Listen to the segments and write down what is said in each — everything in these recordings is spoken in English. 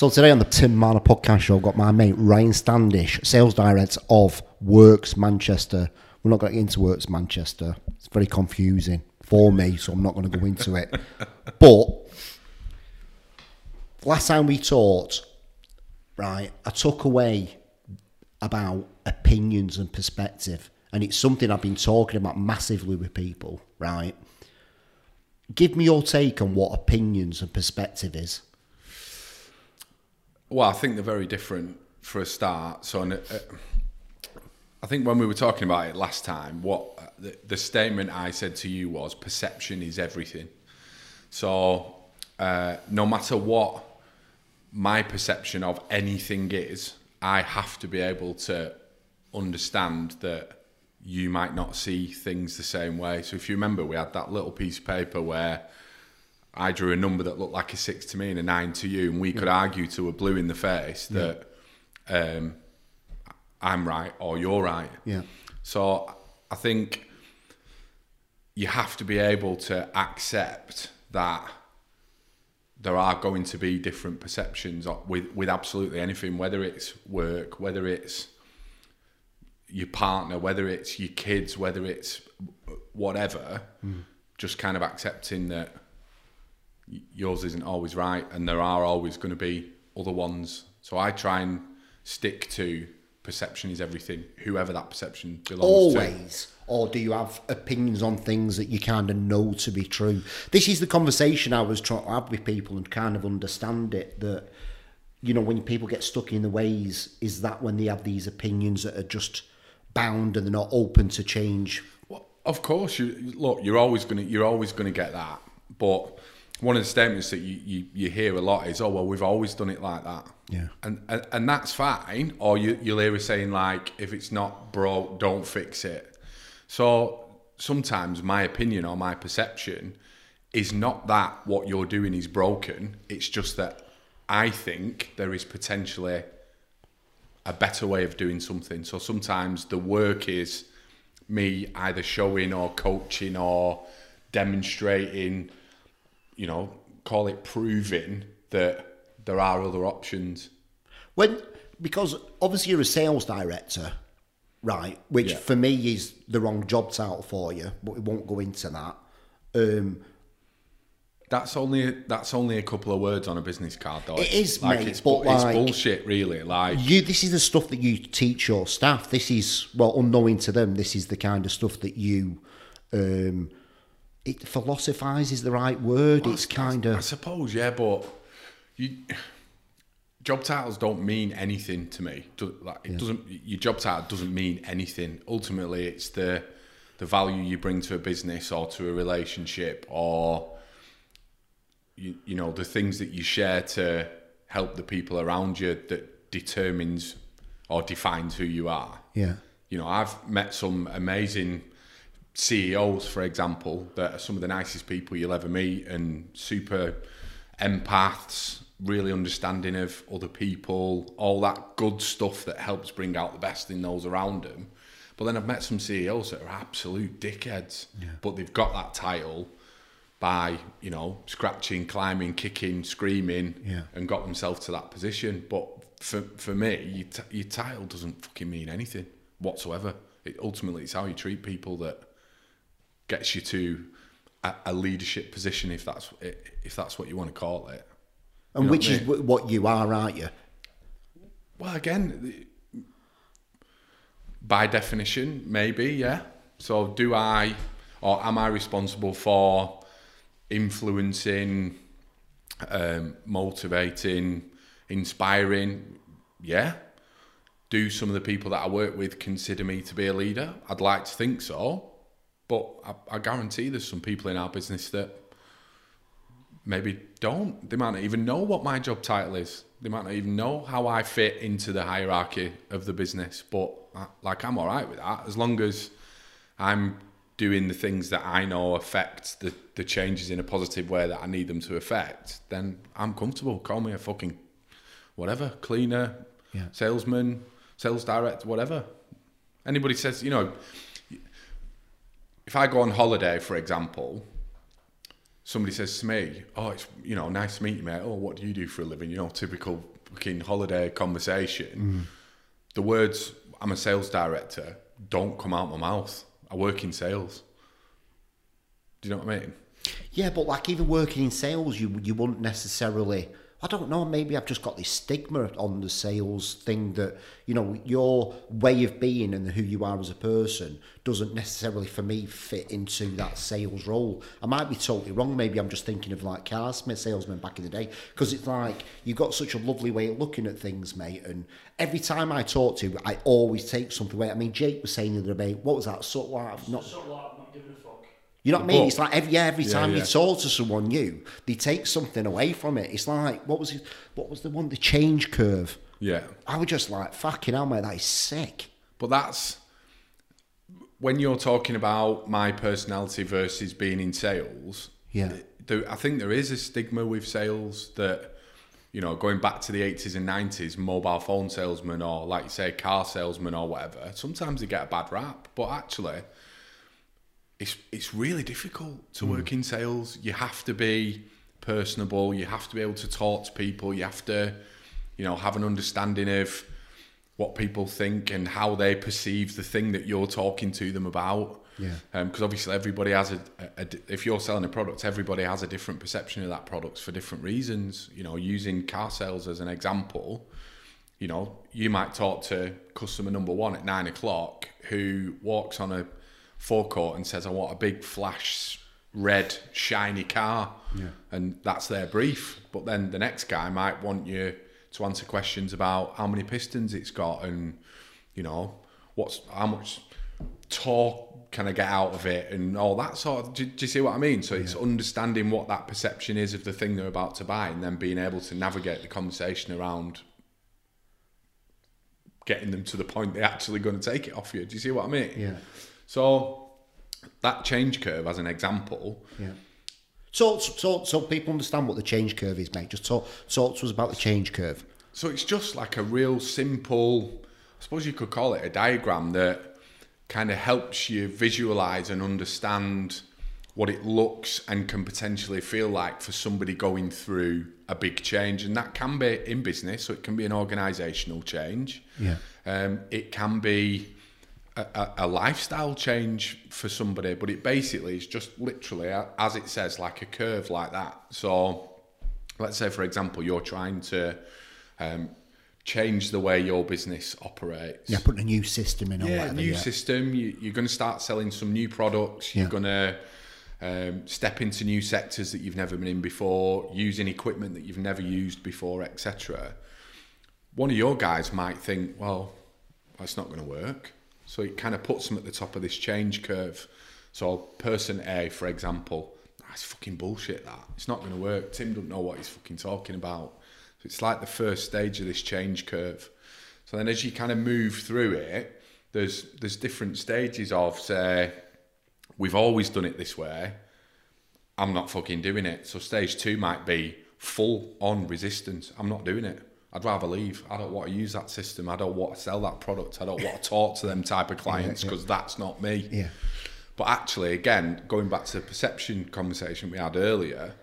So today on the Tim Marner podcast show, I've got my mate Ryan Standish, sales director of Works Manchester. We're not going to get into Works Manchester. It's very confusing for me, so I'm not going to go into it. but last time we talked, right, I took away about opinions and perspective, and it's something I've been talking about massively with people, right? Give me your take on what opinions and perspective is. Well, I think they're very different for a start. So, uh, I think when we were talking about it last time, what uh, the, the statement I said to you was perception is everything. So, uh, no matter what my perception of anything is, I have to be able to understand that you might not see things the same way. So, if you remember, we had that little piece of paper where I drew a number that looked like a six to me and a nine to you, and we could argue to a blue in the face that um, I'm right or you're right. Yeah. So I think you have to be able to accept that there are going to be different perceptions with with absolutely anything, whether it's work, whether it's your partner, whether it's your kids, whether it's whatever. Just kind of accepting that yours isn't always right, and there are always going to be other ones. So I try and stick to perception is everything, whoever that perception belongs to. Always. Or do you have opinions on things that you kind of know to be true? This is the conversation I was trying to have with people and kind of understand it that, you know, when people get stuck in the ways, is that when they have these opinions that are just bound and they're not open to change? Well, of course, you look. You're always gonna. You're always gonna get that. But one of the statements that you, you, you hear a lot is, "Oh well, we've always done it like that." Yeah. And and, and that's fine. Or you you'll hear us saying like, "If it's not broke, don't fix it." So sometimes my opinion or my perception is not that what you're doing is broken. It's just that I think there is potentially a better way of doing something. So sometimes the work is me either showing or coaching or demonstrating, you know, call it proving that there are other options. When because obviously you're a sales director, right? Which Yeah. for me is the wrong job title for you, but we won't go into that. Um, That's only that's only a couple of words on a business card, though. It is, like mate, it's, but it's like- bullshit, really. Like you, this is the stuff that you teach your staff. This is well, unknowing to them, this is the kind of stuff that you. Um, it philosophize is the right word. it's kind of. I suppose, yeah, but you job titles don't mean anything to me. Like, it doesn't. Your job title doesn't mean anything. Ultimately, it's the the value you bring to a business or to a relationship, or you, you know the things that you share to help the people around you that determines or defines who you are. yeah, You know, I've met some amazing CEOs, for example, that are some of the nicest people you'll ever meet and super empaths, really understanding of other people, all that good stuff that helps bring out the best in those around them. But then I've met some CEOs that are absolute dickheads, but they've got that title by, you know, scratching, climbing, kicking, screaming, Yeah. and got themselves to that position. But for, for me, your, t- your title doesn't fucking mean anything whatsoever. It, ultimately, it's how you treat people that gets you to a, a leadership position, if that's if that's what you want to call it. and know which what I is what you are, aren't you? Well, again, by definition, maybe, yeah. So, do I, or am I responsible for influencing, um, motivating, inspiring? Yeah. Do some of the people that I work with consider me to be a leader? I'd like to think so, but I, I guarantee there's some people in our business that maybe don't. They might not even know what my job title is. They might not even know how I fit into the hierarchy of the business. But I, like, I'm all right with that as long as I'm doing the things that I know affect the, the changes in a positive way that I need them to affect. Then I'm comfortable. Call me a fucking whatever cleaner, Yeah. salesman, sales director, whatever. Anybody says, you know, if I go on holiday, for example, somebody says to me, "Oh, it's you know nice to meet you, mate. Oh, what do you do for a living?" You know, typical fucking holiday conversation. Mm. The words "I'm a sales director" don't come out my mouth. I work in sales. Do you know what I mean? Yeah, but like even working in sales, you you wouldn't necessarily. I don't know. Maybe I've just got this stigma on the sales thing that you know your way of being and who you are as a person doesn't necessarily, for me, fit into that sales role. I might be totally wrong. Maybe I'm just thinking of like car salesmen back in the day because it's like you've got such a lovely way of looking at things, mate. And every time I talk to you, I always take something away. I mean, Jake was saying the other day, what was that? Sort of like not of not giving a. you know what I mean? It's like every yeah, every Yeah, time you talk to someone new, they take something away from it. It's like what was it, what was the one the change curve? Yeah. I was just like fucking hell, mate, that is sick. But that's when you're talking about my personality versus being in sales. Yeah. I think there is a stigma with sales that, you know, going back to the 80s and 90s, mobile phone salesmen or, like you say, car salesmen or whatever, sometimes they get a bad rap. But actually, it's, it's really difficult to hmm. work in sales. You have to be personable, you have to be able to talk to people, you have to, you know, have an understanding of what people think and how they perceive the thing that you're talking to them about. Yeah. Um, because obviously everybody has a, a, a- if you're selling a product, everybody has a different perception of that product for different reasons. You know, using car sales as an example, you know, you might talk to customer number one at nine o'clock who walks on a forecourt and says, I want a big flash red shiny car. Yeah. And that's their brief. But then the next guy might want you to answer questions about how many pistons it's got and, you know, what's how much torque can I get out of it and all that sort of do, do you see what I mean? So it's understanding what that perception is of the thing they're about to buy and then being able to navigate the conversation around getting them to the point they're actually going to take it off you. Do you see what I mean? Yeah. So that change curve as an example, Yeah. So so so people understand what the change curve is, mate. Just talk talk to us about the change curve. So it's just like a real simple, I suppose you could call it a diagram that kind of helps you visualize and understand what it looks and can potentially feel like for somebody going through a big change. And that can be in business, so it can be an organizational change. Yeah. Um, it can be a, a, lifestyle change for somebody, but it basically is just literally, as it says, like a curve like that. So let's say, for example, you're trying to um, change the way your business operates. Yeah, putting a new system in or Yeah, whatever. new yeah. system. You, you're going to start selling some new products. You're Yeah. going to um, step into new sectors that you've never been in before, using equipment that you've never used before, etc. One of your guys might think, well, that's not going to work. So it kind of puts them at the top of this change curve. So person A, for example, that's fucking bullshit. That it's not going to work. Tim doesn't know what he's fucking talking about. So it's like the first stage of this change curve. So then, as you kind of move through it, there's there's different stages of say, we've always done it this way. I'm not fucking doing it. So stage two might be full on resistance. I'm not doing it. I'd rather leave. I don't want to use that system. I don't want to sell that product. I don't want to talk to them type of clients yeah. because that's not me. Yeah. But actually, again, going back to the perception conversation we had earlier,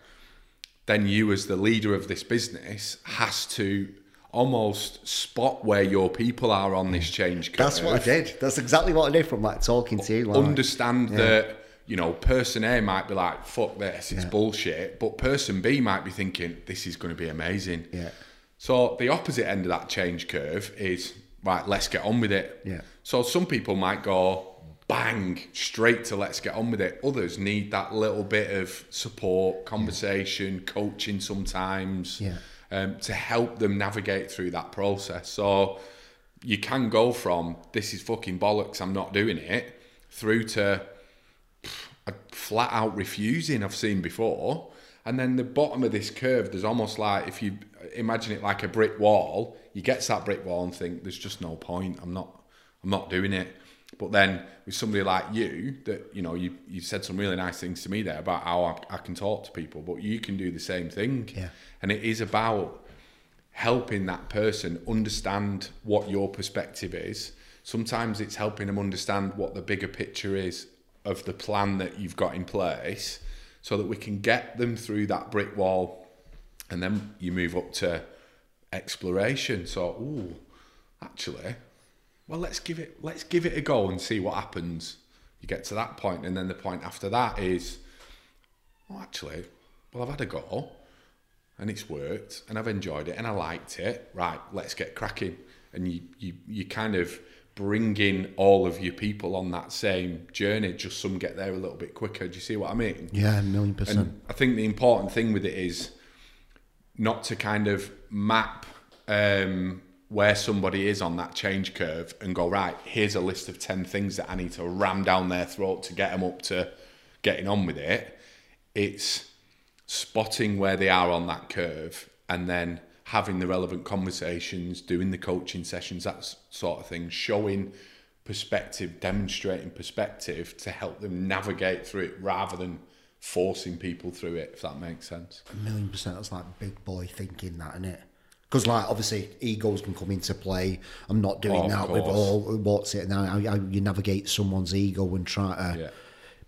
then you, as the leader of this business, has to almost spot where your people are on this change curve. That's what I did. That's exactly what I did from like talking to you. Like, Understand that you know, person A might be like, "Fuck this, it's Yeah. bullshit," but person B might be thinking, "This is going to be amazing." Yeah. So the opposite end of that change curve is right. Let's get on with it. Yeah. So some people might go bang straight to let's get on with it. Others need that little bit of support, conversation, coaching sometimes Yeah. um, to help them navigate through that process. So you can go from this is fucking bollocks, I'm not doing it, through to a flat out refusing I've seen before. And then the bottom of this curve, there's almost like if you imagine it like a brick wall, you get to that brick wall and think there's just no point. I'm not I'm not doing it. But then with somebody like you, that you know, you you said some really nice things to me there about how I, I can talk to people, but you can do the same thing. Yeah. And it is about helping that person understand what your perspective is. Sometimes it's helping them understand what the bigger picture is of the plan that you've got in place so that we can get them through that brick wall and then you move up to exploration. So ooh actually well let's give it let's give it a go and see what happens. You get to that point and then the point after that is well actually well i've had a go and it's worked and i've enjoyed it and i liked it. Right let's get cracking. And you you, you kind of bring in all of your people on that same journey just some get there a little bit quicker do you see what i mean Yeah, a million percent. and I think the important thing with it is not to kind of map um, where somebody is on that change curve and go, right, here's a list of 10 things that I need to ram down their throat to get them up to getting on with it. It's spotting where they are on that curve and then having the relevant conversations, doing the coaching sessions, that sort of thing, showing perspective, demonstrating perspective to help them navigate through it rather than forcing people through it, if that makes sense. A million percent. That's like big boy thinking, that, it? Because, like, obviously, egos can come into play. I'm not doing Oh, that with all what's it now. How, how you navigate someone's ego and try to. Yeah.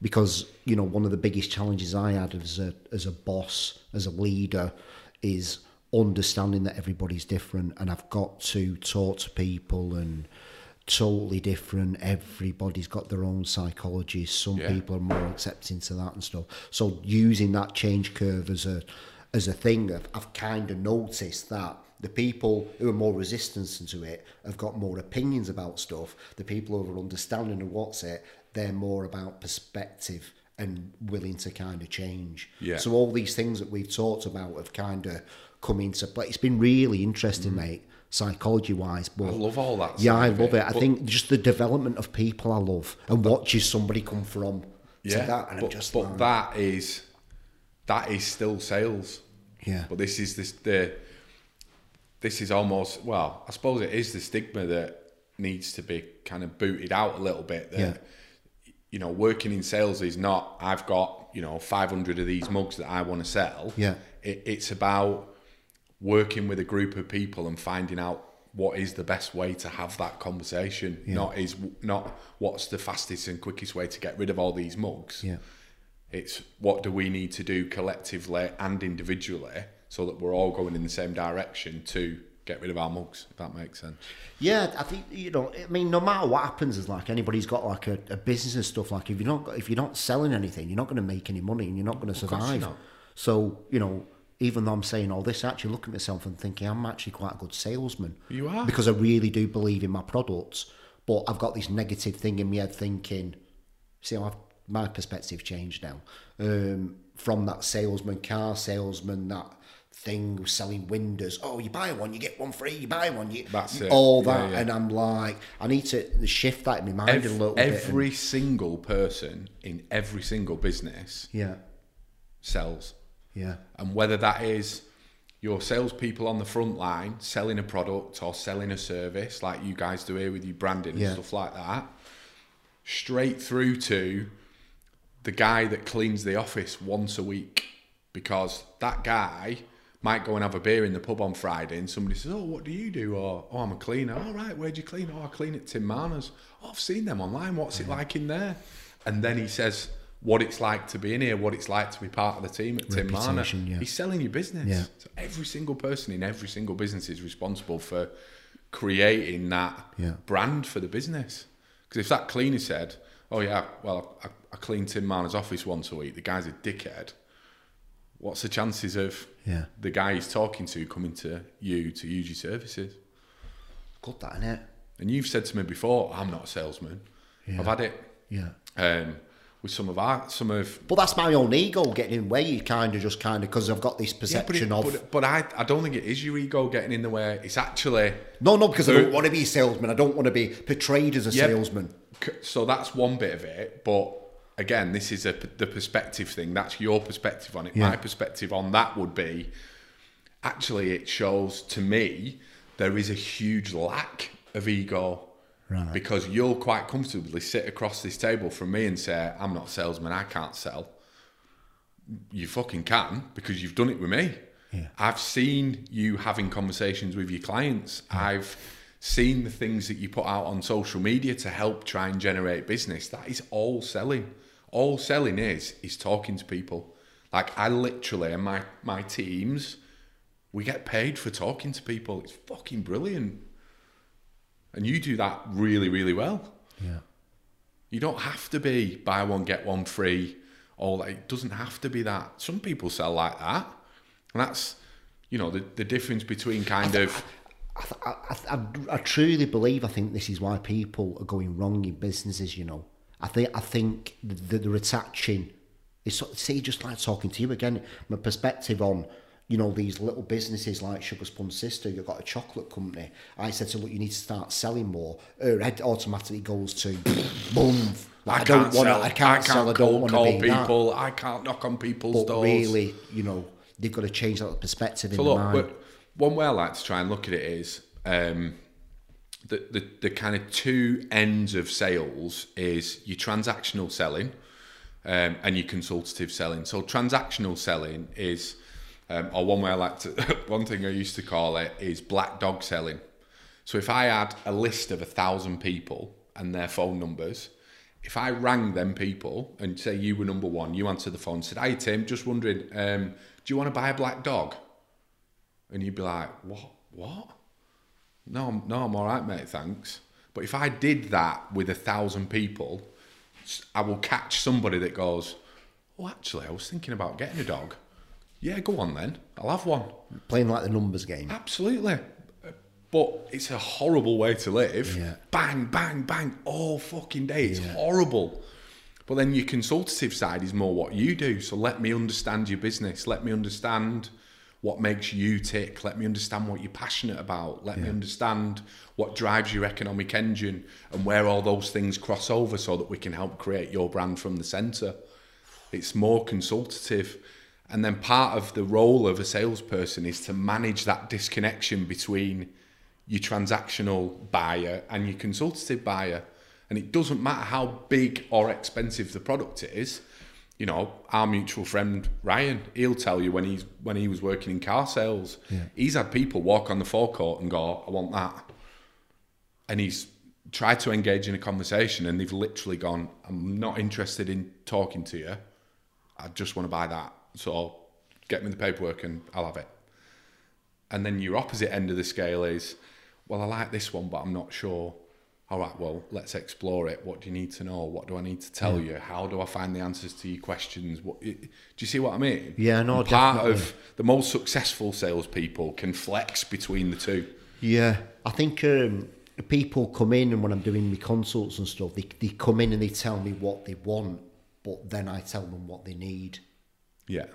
Because you know, one of the biggest challenges I had as a as a boss, as a leader, is understanding that everybody's different, and I've got to talk to people and totally different. Everybody's got their own psychology. Some Yeah. people are more accepting to that and stuff. So using that change curve as a as a thing, I've, I've kind of noticed that the people who are more resistant to it have got more opinions about stuff. The people who are understanding of what's it, they're more about perspective and willing to kind of change. Yeah. So all these things that we've talked about have kind of come into play. It's been really interesting, mm. mate, psychology wise. But. I love all that Yeah, I love it, it. I think just the development of people I love and watching somebody come from Yeah, that, and but, just but like, that is that is still sales. yeah, But this is this the this is almost well, I suppose it is the stigma that needs to be kind of booted out a little bit. That Yeah. you know, working in sales is not I've got you know 500 of these mugs that I want to sell. Yeah. it, it's about working with a group of people and finding out what is the best way to have that conversation. Not is not what's the fastest and quickest way to get rid of all these mugs. yeah. It's what do we need to do collectively and individually so that we're all going in the same direction to get rid of our mugs, if that makes sense. Yeah, I think you know. I mean, no matter what happens, is like anybody's got like a, a business and stuff. Like if you're not if you're not selling anything, you're not going to make any money, and you're not going to survive. So you know, even though I'm saying all this, I actually look at myself and thinking I'm actually quite a good salesman. You are. because I really do believe in my products. But I've got this negative thing in my head thinking, see, I've, my perspective changed now um, from that salesman, car salesman, that thing selling windows. Oh, you buy one, you get one free. You buy one, you That's it. all that, yeah. and I'm like, I need to shift that in my mind a Every, little bit. every single person in every single business yeah, sells. Yeah, And whether that is your salespeople on the front line selling a product or selling a service like you guys do here with your branding Yeah. and stuff like that, straight through to the guy that cleans the office once a week because that guy might go and have a beer in the pub on Friday and somebody says, Oh, what do you do? Or, Oh, I'm a cleaner. All right, where'd you clean? Oh, I clean at Tim Marner's. Oh, I've seen them online. What's it like in there? And then he says, What it's like to be in here, what it's like to be part of the team at Tim Marner. Yeah. He's selling your business. Yeah. So every single person in every single business is responsible for creating that Yeah. brand for the business. Because if that cleaner said, "Oh yeah, well I, I clean Tim Marner's office once a week," the guy's a dickhead. What's the chances of Yeah. the guy he's talking to coming to you to use your services? good that innit? And you've said to me before, "I'm not a salesman." I've had it Yeah. um, with some of our some of But that's my own ego getting in the way. You kind of just kind of because I've got this yeah, but, perception it, of but, but I I don't think it is your ego getting in the way. It's actually no, no, because I don't want to be a salesman. I don't want to be portrayed as a Yeah. salesman. So that's one bit of it but again this is a, the perspective thing that's your perspective on it Yeah. my perspective on that would be actually it shows to me there is a huge lack of ego Right. because you'll quite comfortably sit across this table from me and say i'm not a salesman i can't sell you fucking can because you've done it with me. Yeah. I've seen you having conversations with your clients. I've seen the things that you put out on social media to help try and generate business. That is all selling. All selling is is talking to people. Like I literally and my my teams, we get paid for talking to people. It's fucking brilliant. And you do that really, really well. Yeah. You don't have to be buy one get one free, or like, it doesn't have to be that. Some people sell like that, and that's you know the the difference between kind of I, I, I, I truly believe. I think this is why people are going wrong in businesses. You know, I think I think that they're attaching. It's see, just like talking to you again. My perspective on you know these little businesses like Sugar Sponge Sister. You've got a chocolate company. I said to her, look, you need to start selling more. Her head automatically goes to boom. I, I don't want to. I can't sell. I don't want call to be that. people. I can't knock on people's But doors. really, you know, they've got to change that perspective So in look, their mind. but one way I like to try and look at it is um, the, the the kind of two ends of sales is your transactional selling um, and your consultative selling. So transactional selling is, um, or one way I like to, one thing I used to call it is black dog selling. So if I had a list of a thousand people and their phone numbers, if I rang them people and say you were number one, you answered the phone said, "Hi Tim, just wondering, um, do you want to buy a black dog?" And you'd be like, "What? What? No, no, I'm all right, mate. Thanks." But if I did that with a thousand people, I will catch somebody that goes, "Oh, actually, I was thinking about getting a dog." Yeah, go on then. I'll have one. Playing like the numbers game. Absolutely. But it's a horrible way to live. Yeah. Bang, bang, bang, all fucking day. It's horrible. But then your consultative side is more what you do. So let me understand your business. Let me understand what makes you tick. Let me understand what you're passionate about. Let me understand what drives your economic engine and where all those things cross over so that we can help create your brand from the centre. It's more consultative. And then part of the role of a salesperson is to manage that disconnection between your transactional buyer and your consultative buyer. And it doesn't matter how big or expensive the product is. You know, our mutual friend Ryan, he'll tell you when he's when he was working in car sales, he's had people walk on the forecourt and go, "I want that," and he's tried to engage in a conversation, and they've literally gone, "I'm not interested in talking to you. I just want to buy that. So get me the paperwork and I'll have it." And then your opposite end of the scale is, well, I like this one, but I'm not sure. All right, well, let's explore it. What do you need to know? What do I need to tell you? How do I find the answers to your questions? What, do you see what I mean? Yeah, no, And part definitely. of the most successful salespeople can flex between the two. Yeah, I think um, people come in and when I'm doing my consults and stuff, they, they come in and they tell me what they want, but then I tell them what they need, Yeah.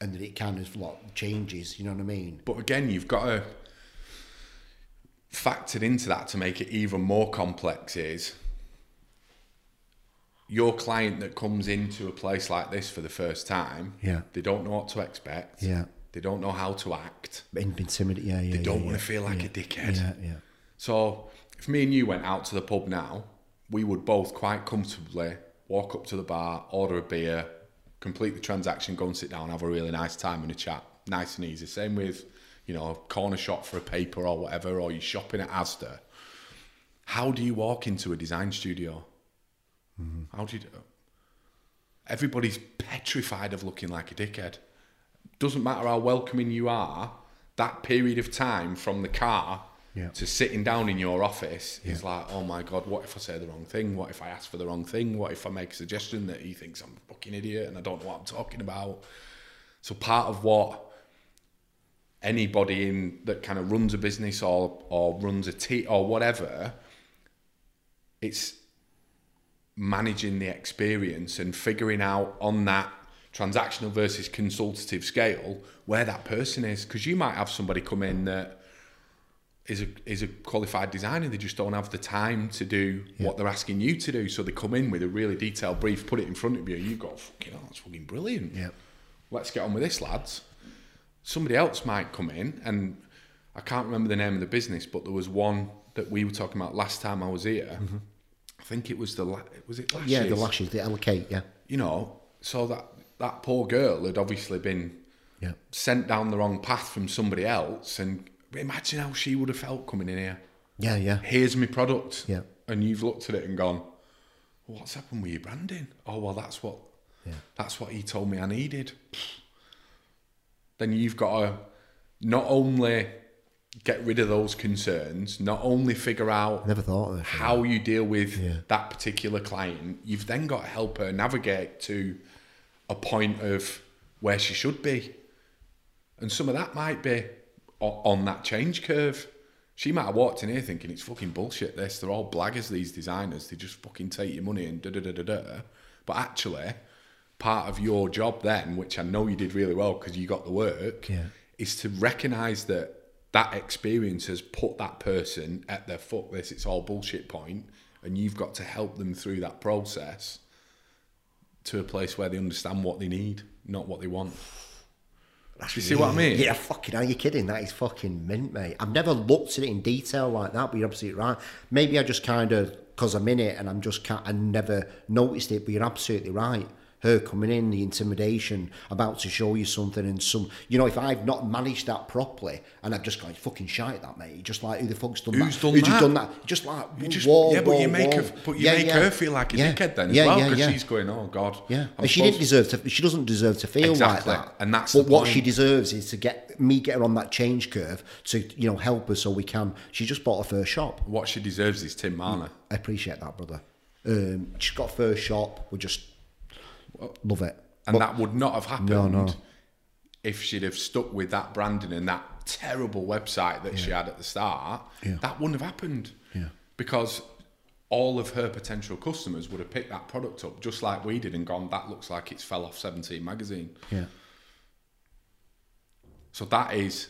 and then it kind of like changes. You know what I mean? But again, you've got to factor into that to make it even more complex is your client that comes into a place like this for the first time, Yeah. they don't know what to expect. Yeah. They don't know how to act. In- Intimidate. Yeah, yeah. They don't yeah, want yeah, to feel like yeah, a dickhead. Yeah, yeah. So if me and you went out to the pub now, we would both quite comfortably walk up to the bar, order a beer, complete the transaction, go and sit down, have a really nice time and a chat. Nice and easy. Same with, you know, a corner shop for a paper or whatever, or you're shopping at Asda. How do you walk into a design studio? Mm-hmm. How do you do Everybody's petrified of looking like a dickhead. Doesn't matter how welcoming you are, that period of time from the car Yeah. to sitting down in your office is like, oh my god, what if I say the wrong thing? What if I ask for the wrong thing? What if I make a suggestion that he thinks I'm a fucking idiot and I don't know what I'm talking about? So part of what anybody in that kind of runs a business or or runs a team or whatever, it's managing the experience and figuring out on that transactional versus consultative scale where that person is because you might have somebody come in that is a is a qualified designer. They just don't have the time to do what they're asking you to do. So they come in with a really detailed brief put it in front of you you go fucking hell that's fucking brilliant. Yeah. let's get on with this lads. Somebody else might come in and I can't remember the name of the business but there was one that we were talking about last time I was here. Mm-hmm. I think it was the la- was it lashes Yeah, the lashes, the allocate. Yeah, you know so that that poor girl had obviously been yeah, sent down the wrong path from somebody else and imagine how she would have felt coming in here yeah, yeah. here's my product Yeah. and you've looked at it and gone what's happened with your branding oh well that's what yeah. That's what he told me I needed. Then you've got to not only get rid of those concerns, not only figure out Never thought of how you deal with that particular client, you've then got to help her navigate to a point of where she should be. And some of that might be on that change curve. She might have walked in here thinking it's fucking bullshit. This they're all blaggers. These designers they just fucking take your money and da da da da da. But actually, part of your job then, which I know you did really well because you got the work, Yeah. is to recognise that that experience has put that person at their fuck this it's all bullshit point, and you've got to help them through that process to a place where they understand what they need, not what they want. You see what I mean? Yeah, fucking, are you kidding? That is fucking mint, mate. I've never looked at it in detail like that, but you're absolutely right. Maybe I just kind of, because I'm in it and I'm just, I never noticed it, but you're absolutely right. Her coming in, the intimidation, about to show you something, and some, you know, if I've not managed that properly, and I've just gone fucking shite that, mate. Just like who the fuck's done Who's that? done Who's that? done that? Just like You just, whoa, yeah, but you make whoa. her, but you Yeah, make yeah. her feel like a Yeah. dickhead then as Yeah, well because yeah. she's going, oh god, Yeah, I'm and she didn't deserve to. She doesn't deserve to feel Exactly, like that. and that's But what she deserves is to get me get her on that change curve to you know help her so we can. She just bought her first shop. What she deserves is Tim Marner. I appreciate that, brother. Um, she's got first shop. We just love it. And that would not have happened No, no. if she'd have stuck with that branding and that terrible website that she had at the start. Yeah. That wouldn't have happened. Yeah. Because all of her potential customers would have picked that product up just like we did and gone, that looks like it's fell off 17 magazine. Yeah, So that is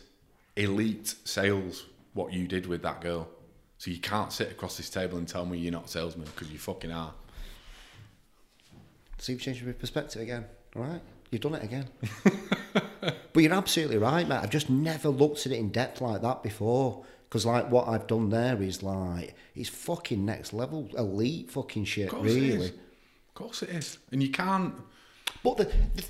elite sales, what you did with that girl. So you can't sit across this table and tell me you're not a salesman because you fucking are. See, you've changed my perspective again. All right, you've done it again. but you're absolutely right, mate. I've just never looked at it in depth like that before. Because like what I've done there is like it's fucking next level, elite fucking shit, really. Of course it is. And you can't. But the, the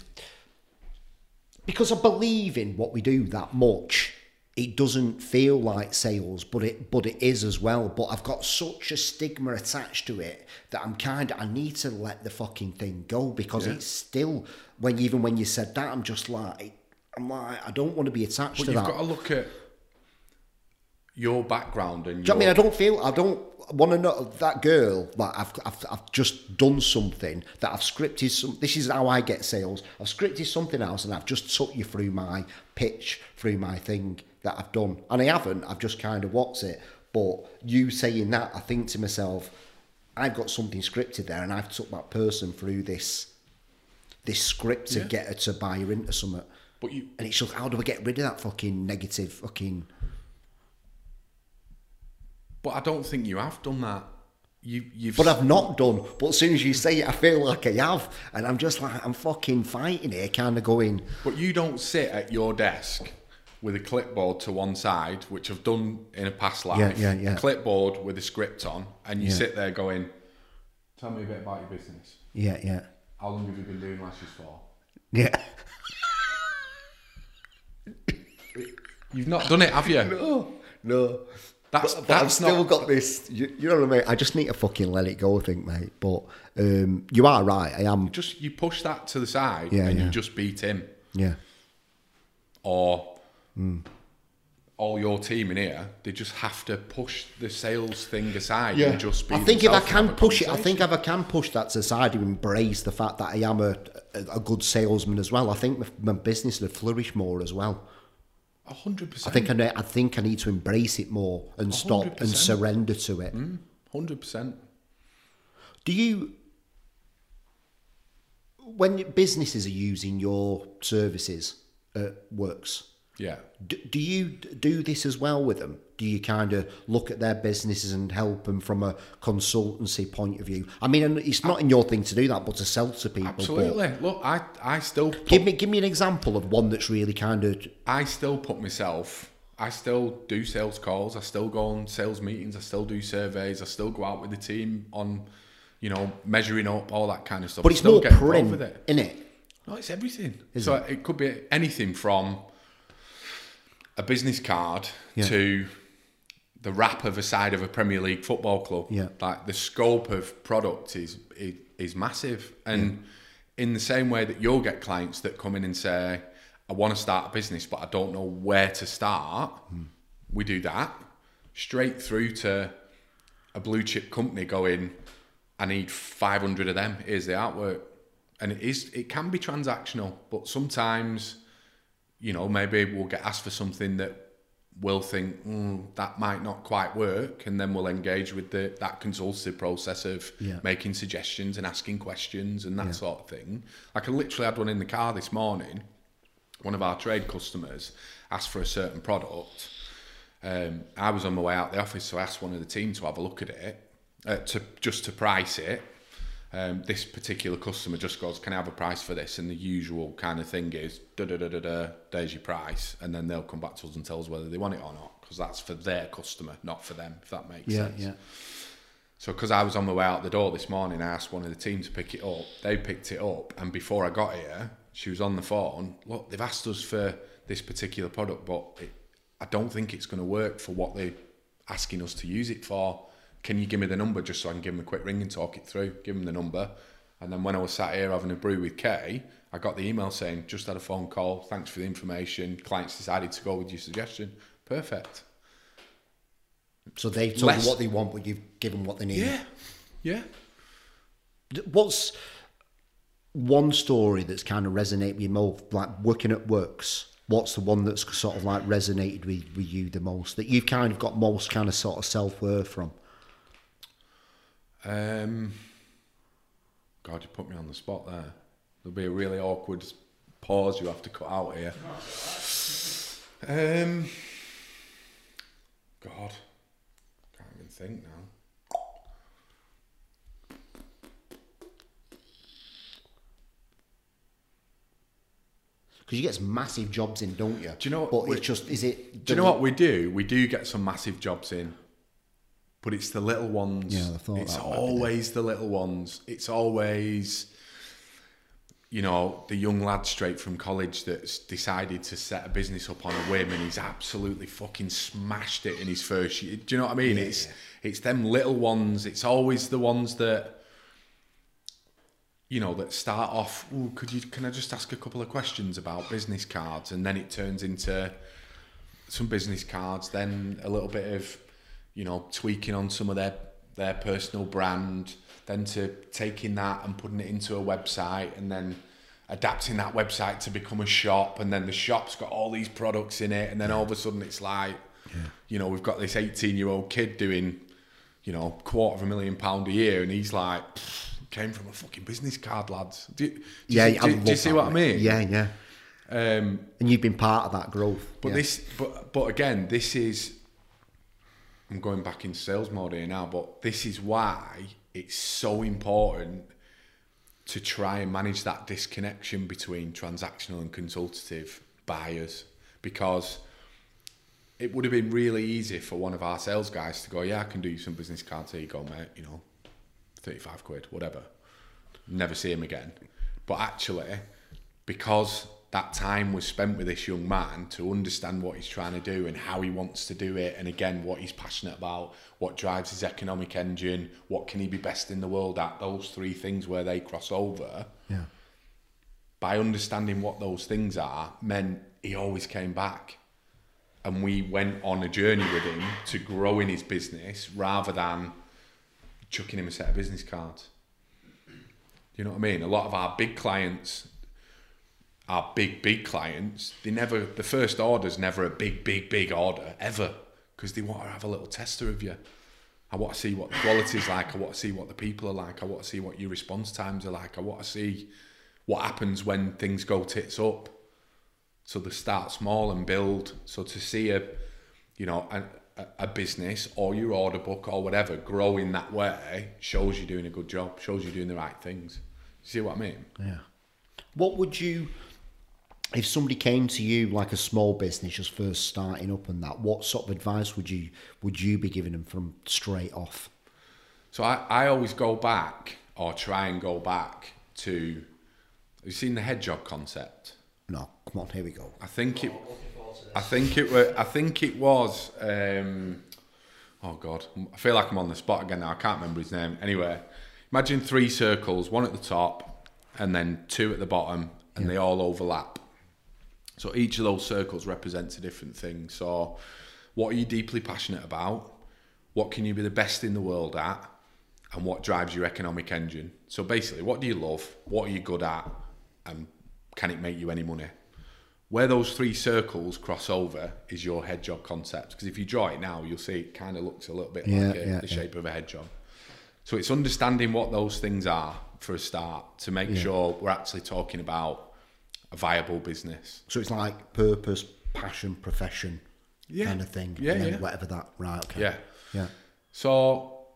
because I believe in what we do that much, it doesn't feel like sales, but it but it is as well. But I've got such a stigma attached to it that I'm kind of I need to let the fucking thing go because Yeah. it's still when even when you said that I'm just like I'm like I don't want to be attached But to you've that. got to look at your background and Do your, I mean? I don't feel I don't want to know that girl that I've, I've I've just done something that I've scripted some. This is how I get sales. I've scripted something else and I've just took you through my pitch, through my thing that I've done, and I haven't. I've just kind of watched it. But you saying that, I think to myself, I've got something scripted there, and I've took that person through this this script to Yeah. get her to buy her into something. But you, And it's just how do I get rid of that fucking negative fucking but I don't think you have done that. You, you've. But I've not done. But as soon as you say it, I feel like I have. And I'm just like, I'm fucking fighting here, kind of going, But you don't sit at your desk with a clipboard to one side, which I've done in a past life. yeah, yeah. A clipboard with a script on, and you Yeah. sit there going, "Tell me a bit about your business. yeah, yeah, How long have you been doing lashes for?" yeah. You've not done it, have you? No, no. That's- but, but I've that's still not- got this. You, you know what I mean? I just need to fucking let it go, I think, mate. But um, you are right. I am. Just you push that to the side, Yeah, and yeah. you just beat him. Yeah, or Hmm. all your team in here, they just have to push the sales thing aside and just be. I think if I can push it, I think if I can push that to the side and embrace the fact that I am a, a, a good salesman as well, I think my, my business would flourish more as well. A hundred I percent. think I, ne- I think I need to embrace it more and stop and 100%. surrender to it. hundred percent. Do you, when businesses are using your services at works, Yeah. do, do you do this as well with them? Do you kind of look at their businesses and help them from a consultancy point of view? I mean, it's not in your thing to do that, but to sell to people. Absolutely. Look, I I still put, Give me give me an example of one that's really kind of I still put myself. I still do sales calls. I still go on sales meetings. I still do surveys. I still go out with the team on, you know, measuring up all that kind of stuff. but it's still more print, with it. in it? No, it's everything. so it? could be anything from a business card Yeah. to the wrap of a side of a Premier League football club. Yeah. Like the scope of product is is, is massive, and in the same way that you'll get clients that come in and say, I want to start a business, but I don't know where to start, hmm. we do that. Straight through to a blue chip company going, I need 500 of them. Here's the artwork. And it is, it can be transactional, but sometimes, you know, maybe we'll get asked for something that we'll think mm, that might not quite work, and then we'll engage with the that consultative process of Yeah. making suggestions and asking questions and that sort of thing. Like I literally had one in the car this morning. One of our trade customers asked for a certain product. Um, I was on my way out the office, so I asked one of the team to have a look at it, uh, to just to price it. Um, this particular customer just goes, "Can I have a price for this?" And the usual kind of thing is, "Da da da da da." There's your price, and then they'll come back to us and tell us whether they want it or not, because that's for their customer, not for them. If that makes Yeah, sense. yeah. So, because I was on my way out the door this morning, I asked one of the team to pick it up. They picked it up, and before I got here, she was on the phone. Look, they've asked us for this particular product, but it, I don't think it's going to work for what they're asking us to use it for. Can you give me the number just so I can give him a quick ring and talk it through? Give him the number. And then when I was sat here having a brew with Kay, I got the email saying, just had a phone call. Thanks for the information. Clients decided to go with your suggestion. Perfect. So they've told Less- you what they want, but you've given what they need. Yeah. Yeah. What's one story that's kind of resonated with you most, like working at works? What's the one that's sort of like resonated with, with you the most, that you've kind of got most kind of sort of self worth from? Um, God, you put me on the spot there. There'll be a really awkward pause you have to cut out here. Um, God, can't even think now. Because you get some massive jobs in, don't you? Do you know what But it's just, is it? Do you know what we do? We do get some massive jobs in, but it's the little ones. Yeah, I thought it's always the little ones. It's always, you know, the young lad straight from college that's decided to set a business up on a whim and he's absolutely fucking smashed it in his first year. Do you know what I mean? it's it's them little ones. It's always the ones that. You know that start off. Ooh, could you? Can I just ask a couple of questions about business cards, and then it turns into some business cards, then a little bit of, you know, tweaking on some of their their personal brand, then to taking that and putting it into a website, and then adapting that website to become a shop, and then the shop's got all these products in it, and then all of a sudden it's like, you know, we've got this eighteen year old kid doing, you know, quarter of a million pound a year, and he's like. Came from a fucking business card, lads. Do you, do Yeah, see, I do, do you see what I mean? Yeah, yeah. Um, And you've been part of that growth. but yeah. this, but but again, this is. I'm going back in sales mode here now, but this is why it's so important to try and manage that disconnection between transactional and consultative buyers because it would have been really easy for one of our sales guys to go, yeah, I can do you some business cards. Here you go, mate. You know, thirty-five quid, whatever. Never see him again. But actually, because that time was spent with this young man to understand what he's trying to do and how he wants to do it, and again, what he's passionate about, what drives his economic engine, what can he be best in the world at, those three things where they cross over. Yeah. by understanding what those things are meant he always came back. And we went on a journey with him to grow in his business rather than chucking him a set of business cards. You know what i mean? A lot of our big clients our big big clients they never the first order's never a big big big order ever because they want to have a little tester of you I want to see what the quality's like. I want to see what the people are like. I want to see what your response times are like. I want to see what happens when things go tits up. So they start small and build. So to see a, you know, a, a- a business or your order book or whatever grow in that way shows you're doing a good job. Shows you're doing the right things. See what I mean? Yeah. What would you, if somebody came to you like a small business just first starting up and that, what sort of advice would you would you be giving them from straight off? So I, I always go back or try and go back to. Have you seen the hedgehog concept? No, come on, here we go. I think it. I think it was. I think it was. Um, oh God, I feel like I'm on the spot again now. I can't remember his name. Anyway, imagine three circles, one at the top, and then two at the bottom, and they all overlap. So each of those circles represents a different thing. So, what are you deeply passionate about? What can you be the best in the world at? And what drives your economic engine? So basically, what do you love? What are you good at? And can it make you any money? Where those three circles cross over is your hedgehog concept. Because if you draw it now, you'll see it kind of looks a little bit Yeah, like a, yeah, the yeah. shape of a hedgehog. So it's understanding what those things are for a start to make sure we're actually talking about a viable business. So it's like purpose, passion, profession Yeah. kind of thing. Yeah, yeah. Whatever that. Right. Okay. Yeah. Yeah. So,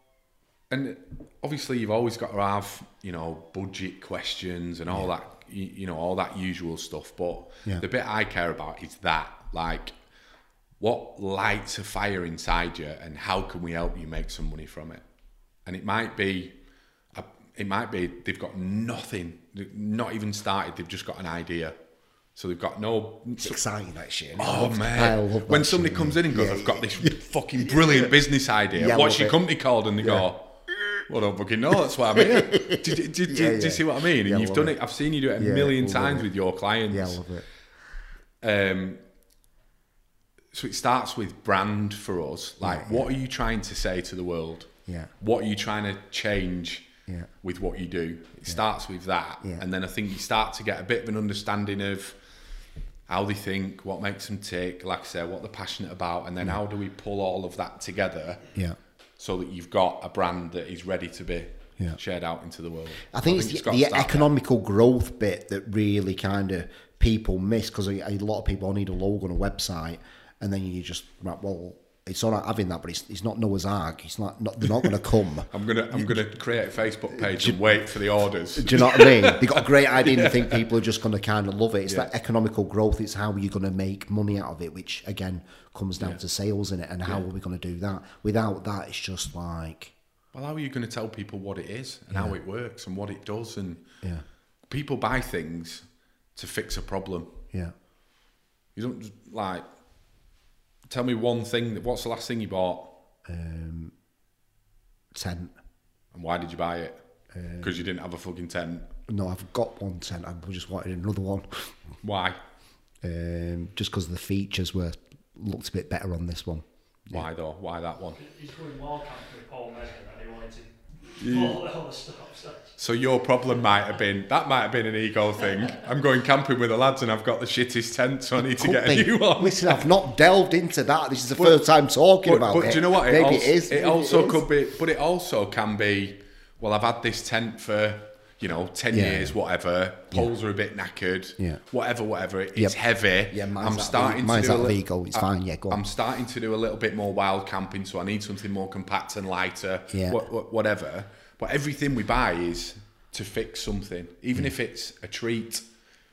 and obviously you've always got to have, you know, budget questions and all that, you, know, all that usual stuff. But Yeah. the bit I care about is that, like, what lights a fire inside you and how can we help you make some money from it? And it might be, it might be they've got nothing, not even started, they've just got an idea. So they've got no It's exciting that shit. Oh I man! When somebody shit, comes in and goes, Yeah, "I've got this fucking brilliant business idea. Yeah, What's your it. company called?" And they go, "Well, I don't fucking know. That's why I'm here." do, do, do, do, Yeah, do you see what I mean? And Yeah, you've done it. I've seen you do it a Yeah, million times it. with your clients. Yeah, I love it. Um, so it starts with brand for us. Like, what are you trying to say to the world? Yeah. What are you trying to change Yeah. with what you do? It starts with that, Yeah. and then I think you start to get a bit of an understanding of how they think, what makes them tick, like I said, what they're passionate about, and then how do we pull all of that together Yeah. so that you've got a brand that is ready to be Yeah. shared out into the world. I think it's, got the, the start there. economical growth bit that really kind of people miss because a, a lot of people need a logo on a website, and then you just right, well, it's all right having that, but it's, it's not Noah's Ark. It's not, not they're not going to come. I'm gonna I'm gonna create a Facebook page and wait for the orders. Do you know what I mean? They got a great idea and think people are just going to kind of love it. It's Yeah. that economical growth. It's how you're going to make money out of it, which again comes down to sales in it. And how are we going to do that? Without that, it's just like Well, how are you going to tell people what it is and how it works and what it does? And yeah, people buy things to fix a problem. yeah. You don't like tell me one thing. That, what's the last thing you bought Um, tent. and why did you buy it? Um, Because you didn't have a fucking tent. No, I've got one tent. I just wanted another one. Why? Um, just because the features were looked a bit better on this one. Why though? Why that one? He's going wild camping with Paul Mesner and he wanted to all, all the stuff. So So your problem might have been that might have been an ego thing. I'm going camping with the lads and I've got the shittest tent, so I need to get be. a new one. Listen, I've not delved into that. This is the first time talking But, about but it. do you know what? It Maybe also, it is. Maybe also is. could be, but it also can be. Well, I've had this tent for you know ten Yeah. years, whatever. Poles are a bit knackered. Yeah. Whatever, whatever. It's Yep. heavy. Yeah, mine's I'm that starting ve- mine's to do that a it's I- fine, yeah, go on. I'm starting to do a little bit more wild camping, so I need something more compact and lighter. Yeah. wha- wha- whatever. But everything we buy is to fix something, even mm. if it's a treat.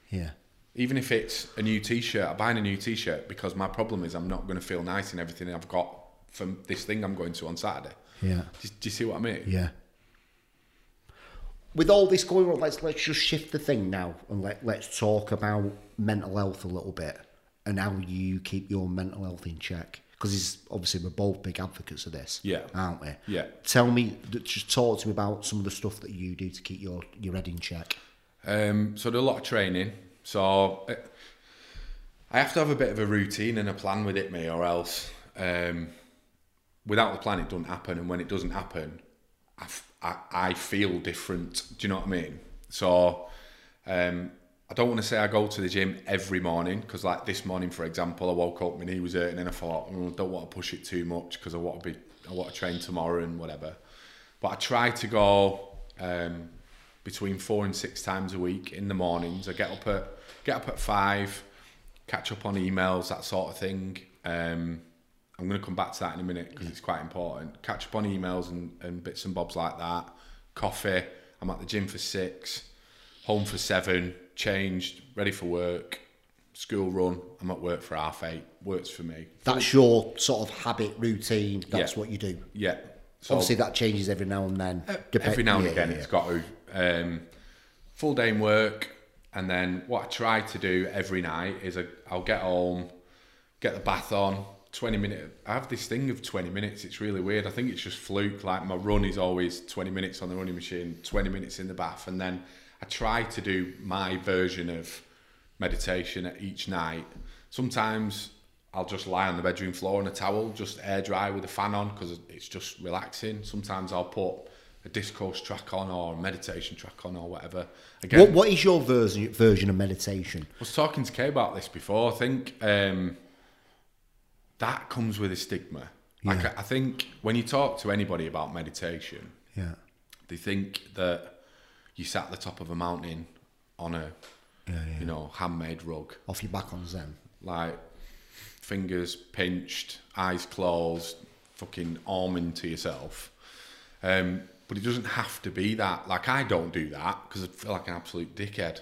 Yeah. Even if it's a new T-shirt, I'm buying a new T-shirt because my problem is I'm not going to feel nice in everything I've got from this thing I'm going to on Saturday. Yeah. Do, do you see what I mean? Yeah. With all this going on, let's let's just shift the thing now and let let's talk about mental health a little bit and how you keep your mental health in check. Because obviously we're both big advocates of this, Yeah. aren't we? Yeah. Tell me, just talk to me about some of the stuff that you do to keep your your head in check. Um, so do a lot of training. So I have to have a bit of a routine and a plan with it, me, or else um, without the plan, it doesn't happen. And when it doesn't happen, I, f- I, I feel different. Do you know what I mean? So um, I don't want to say I go to the gym every morning because, like this morning, for example, I woke up, my knee was hurting, and I thought, "Mm, I don't want to push it too much because I want to be, I want to train tomorrow and whatever. But I try to go um, between four and six times a week in the mornings. I get up at get up at five, catch up on emails, that sort of thing. Um, I'm going to come back to that in a minute because it's quite important. Catch up on emails and, and bits and bobs like that. Coffee. I'm at the gym for six, home for seven, changed, ready for work. School run. I'm at work for half eight. Works for me. That's your sort of habit routine. That's Yeah. what you do. Yeah. So Obviously, that changes every now and then. Every now and yeah, again yeah, it's got to um, full day in work and then what I try to do every night is I, I'll get home get the bath on 20 minute I have this thing of 20 minutes it's really weird I think it's just fluke like my run is always 20 minutes on the running machine 20 minutes in the bath and then I try to do my version of meditation at each night. Sometimes I'll just lie on the bedroom floor on a towel, just air dry with a fan on because it's just relaxing. Sometimes I'll put a discourse track on or a meditation track on or whatever. Again, What, what is your version version of meditation? I was talking to Kay about this before. I think um, that comes with a stigma. Like Yeah. I I think when you talk to anybody about meditation, Yeah, they think that you sat at the top of a mountain on a yeah, yeah. you know handmade rug, Off your back on Zen. like fingers pinched, eyes closed, fucking arming to yourself. Um, but it doesn't have to be that. Like I don't do that because I feel like an absolute dickhead.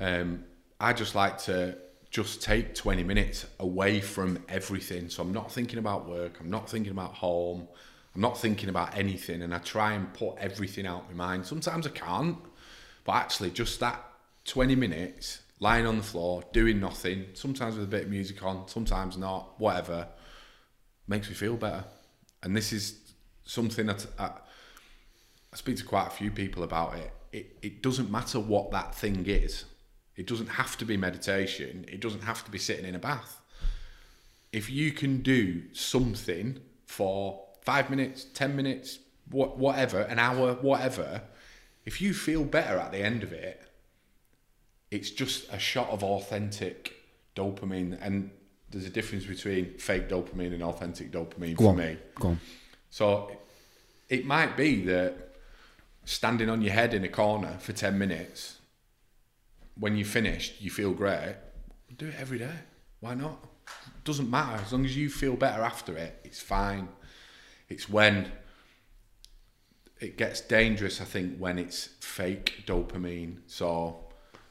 Um, I just like to just take 20 minutes away from everything. So I'm not thinking about work. I'm not thinking about home. I'm not thinking about anything. And I try and put everything out of my mind. Sometimes I can't. But actually, just that 20 minutes lying on the floor, doing nothing, sometimes with a bit of music on, sometimes not, whatever, makes me feel better. And this is something that I, I speak to quite a few people about it. It, it doesn't matter what that thing is. It doesn't have to be meditation. It doesn't have to be sitting in a bath. If you can do something for five minutes, 10 minutes, what, whatever, an hour, whatever, if you feel better at the end of it, it's just a shot of authentic dopamine. And there's a difference between fake dopamine and authentic dopamine Go for on, me. go on. So it might be that standing on your head in a corner for 10 minutes, when you're finished, you feel great. Do it every day. Why not? It Doesn't matter. As long as you feel better after it, it's fine. It's when it gets dangerous, I think, when it's fake dopamine. So,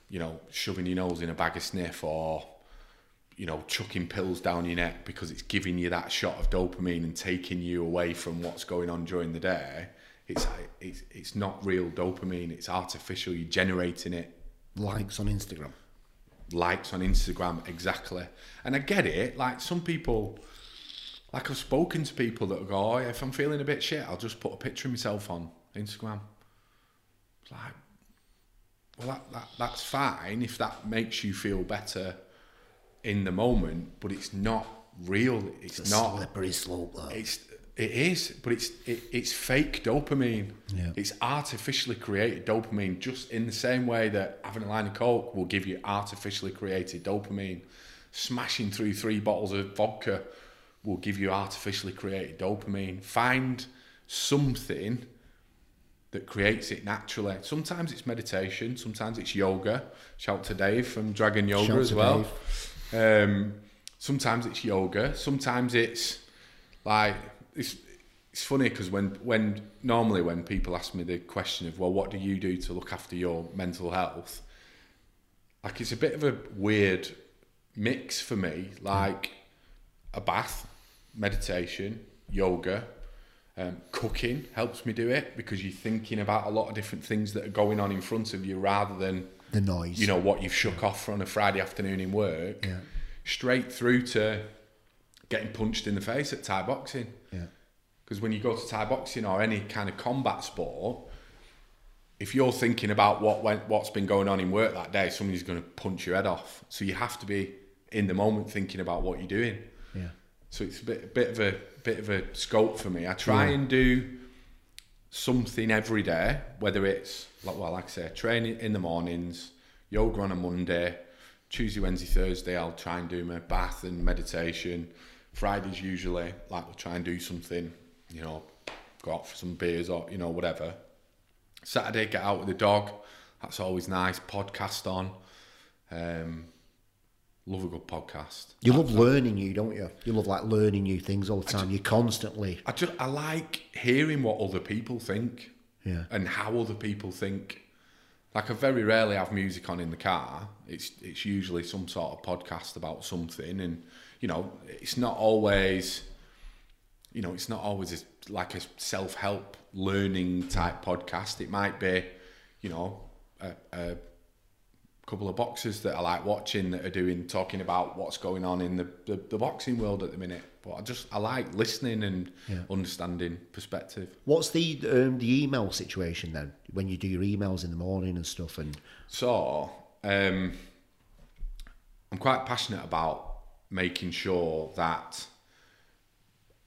you know, shoving your nose in a bag of sniff or you know, chucking pills down your neck because it's giving you that shot of dopamine and taking you away from what's going on during the day. It's it's it's not real dopamine. It's artificial. You're generating it. Likes on Instagram. Likes on Instagram, exactly. And I get it. Like some people, like I've spoken to people that go, oh, if I'm feeling a bit shit, I'll just put a picture of myself on Instagram. It's like, well, that, that that's fine if that makes you feel better in the moment, but it's not real. It's, It's not. a slippery slope, though. It's it is, but it's it, it's fake dopamine. Yeah. It's artificially created dopamine, just in the same way that having a line of coke will give you artificially created dopamine. Smashing through three bottles of vodka will give you artificially created dopamine. Find something that creates it naturally. Sometimes it's meditation, sometimes it's yoga. Shout to Dave from Dragon Yoga Shout as to well. Um, sometimes it's yoga. Sometimes it's like it's it's funny because when when normally when people ask me the question of well what do you do to look after your mental health like it's a bit of a weird mix for me like a bath meditation yoga um, cooking helps me do it because you're thinking about a lot of different things that are going on in front of you rather than The noise. you know what you've shook off on a Friday afternoon in work, Yeah. straight through to getting punched in the face at Thai boxing. Yeah. Because when you go to Thai boxing or any kind of combat sport, if you're thinking about what went, what's been going on in work that day, somebody's going to punch your head off. So you have to be in the moment thinking about what you're doing. Yeah. So it's a bit, a bit of a bit of a scope for me. I try and do something every day, whether it's like well, like I say, training in the mornings, yoga on a Monday, Tuesday, Wednesday, Thursday. I'll try and do my bath and meditation. Fridays usually like we'll try and do something, you know, go out for some beers or you know whatever. Saturday, get out with the dog. That's always nice. Podcast on. Um, love a good podcast. You love learning, you don't you? You love like learning new things all the time. You constantly. I just I like hearing what other people think Yeah. and how other people think. Like I very rarely have music on in the car. It's it's usually some sort of podcast about something, and you know it's not always, you know, it's not always a, like a self help learning type podcast. It might be, you know, a, a couple of boxers that I like watching that are doing talking about what's going on in the, the, the boxing world at the minute. But I just I like listening and Yeah. understanding perspective. What's the um, the email situation then? When you do your emails in the morning and stuff, and So, um, I'm quite passionate about making sure that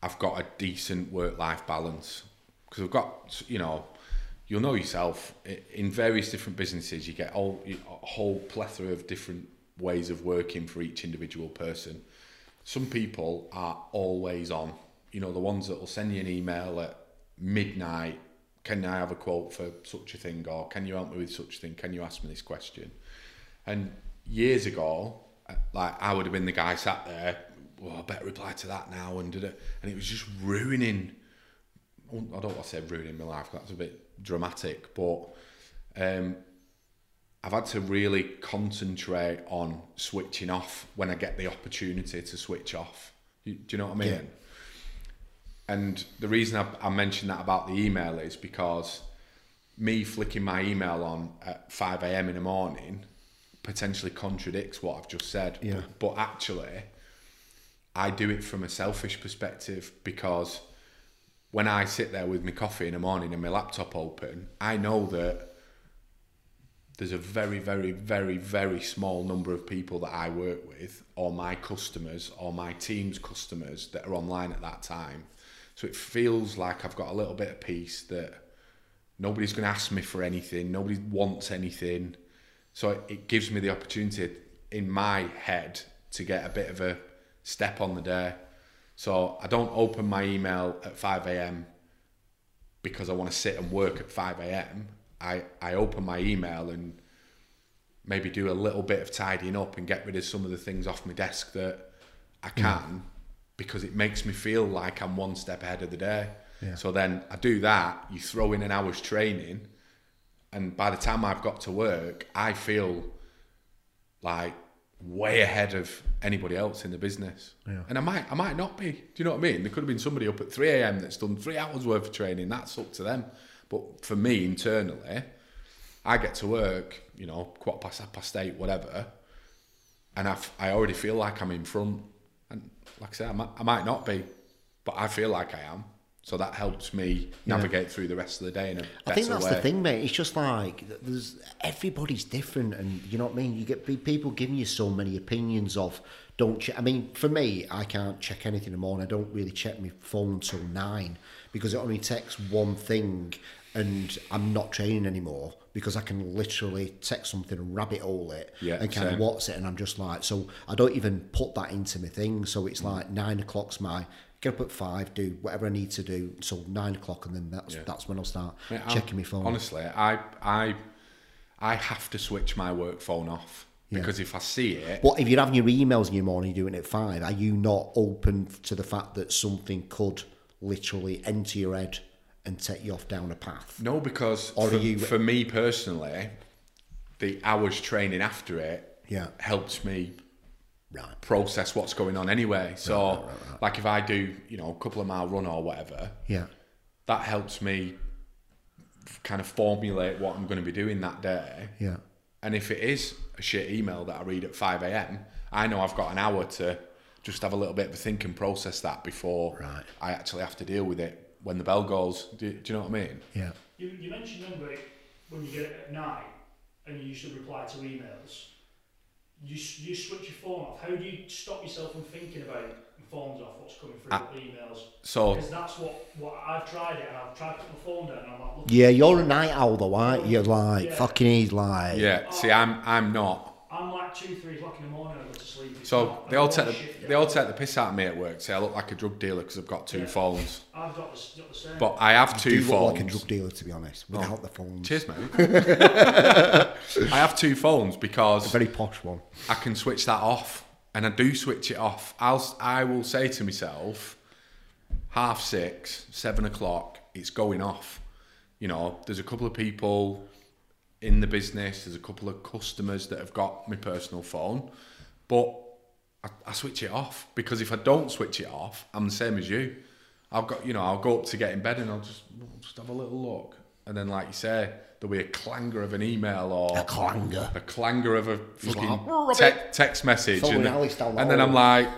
I've got a decent work life balance because I've got, you know, you'll know yourself in various different businesses, you get all, a whole plethora of different ways of working for each individual person. Some people are always on, you know, the ones that will send you an email at midnight. Can I have a quote for such a thing? Or can you help me with such a thing? Can you ask me this question? And years ago, like I would have been the guy sat there, well, I better reply to that now, and did it, and it was just ruining. I don't want to say ruining my life. That's a bit dramatic, but um, I've had to really concentrate on switching off when I get the opportunity to switch off. You, do you know what I mean? Yeah. And the reason I, I mentioned that about the email is because me flicking my email on at 5 a.m. in the morning potentially contradicts what I've just said. Yeah. But, but actually, I do it from a selfish perspective because when I sit there with my coffee in the morning and my laptop open, I know that there's a very, very, very, very small number of people that I work with, or my customers, or my team's customers that are online at that time. So it feels like I've got a little bit of peace that nobody's going to ask me for anything, nobody wants anything. So it, it gives me the opportunity in my head to get a bit of a step on the day. So I don't open my email at 5 a.m. because I want to sit and work at 5 a.m. I, I open my email and maybe do a little bit of tidying up and get rid of some of the things off my desk that I hmm. can because it makes me feel like I'm one step ahead of the day. Yeah. So then I do that, you throw in an hour's training, and by the time I've got to work, I feel like way ahead of anybody else in the business. Yeah. And I might I might not be. Do you know what I mean? There could have been somebody up at 3 a.m. that's done three hours worth of training. That's up to them. But for me internally, I get to work, you know, quarter past, half past eight, whatever, and I, I already feel like I'm in front. And like I said, I might, I might not be, but I feel like I am. So that helps me navigate through the rest of the day in a better I think that's way. the thing, mate. It's just like there's everybody's different, and you know what I mean. You get people giving you so many opinions of don't check. I mean, for me, I can't check anything in the morning. I don't really check my phone until nine because it only takes one thing, and I'm not training anymore because I can literally text something and rabbit hole it Yeah, and kind same. of what's it, and I'm just like, so I don't even put that into my thing. So Mm. it's like nine o'clock's my get up at five, do whatever I need to do. So nine o'clock, and then that's Yeah. that's when I'll start checking my phone. Honestly, I I I have to switch my work phone off Yeah. because if I see it, What if you're having your emails in your morning, you're doing it at five? Are you not open to the fact that something could literally enter your head and take you off down a path? no, because Or for, you- for me personally, the hours training after it Yeah. helps me Right. process what's going on anyway. So, like if I do, you know, a couple of mile run or whatever, Yeah. that helps me kind of formulate what I'm going to be doing that day. Yeah. And if it is a shit email that I read at 5 a.m., I know I've got an hour to just have a little bit of a think and process that before Right. I actually have to deal with it when the bell goes. Do, do you know what I mean? Yeah. You, you mentioned then, but when you get it at night and you used to reply to emails, you, you switch your phone off. How do you stop yourself from thinking about your phone's off, what's coming through, Ah. emails? So, Because that's what, what I've tried it and I've tried to put my phone down and I'm like, Yeah, you're a night owl though, aren't you? You're like, Yeah. fucking he's like, yeah, see, I'm I'm not. I'm like two, three o'clock in the morning I go to sleep. It's So not- they all take the, they all take the piss out of me at work. Say I look like a drug dealer because I've got two Yeah. phones. I've got the, got the same. But I have you two do look phones. like a drug dealer, to be honest, without the phones. Cheers, mate. I have two phones A because very posh one. I can switch that off, and I do switch it off. I'll s- I will say to myself, half six, seven o'clock, it's going off. You know, there's a couple of people in the business. There's a couple of customers that have got my personal phone, but I, I switch it off because if I don't switch it off, I'm the same as you. I've got, you know, I'll go up to get in bed and I'll just just have a little look, and then, like you say, there'll be a clanger of an email or A clanger. a clanger of a fucking like, te- text message, and, and then I'm like,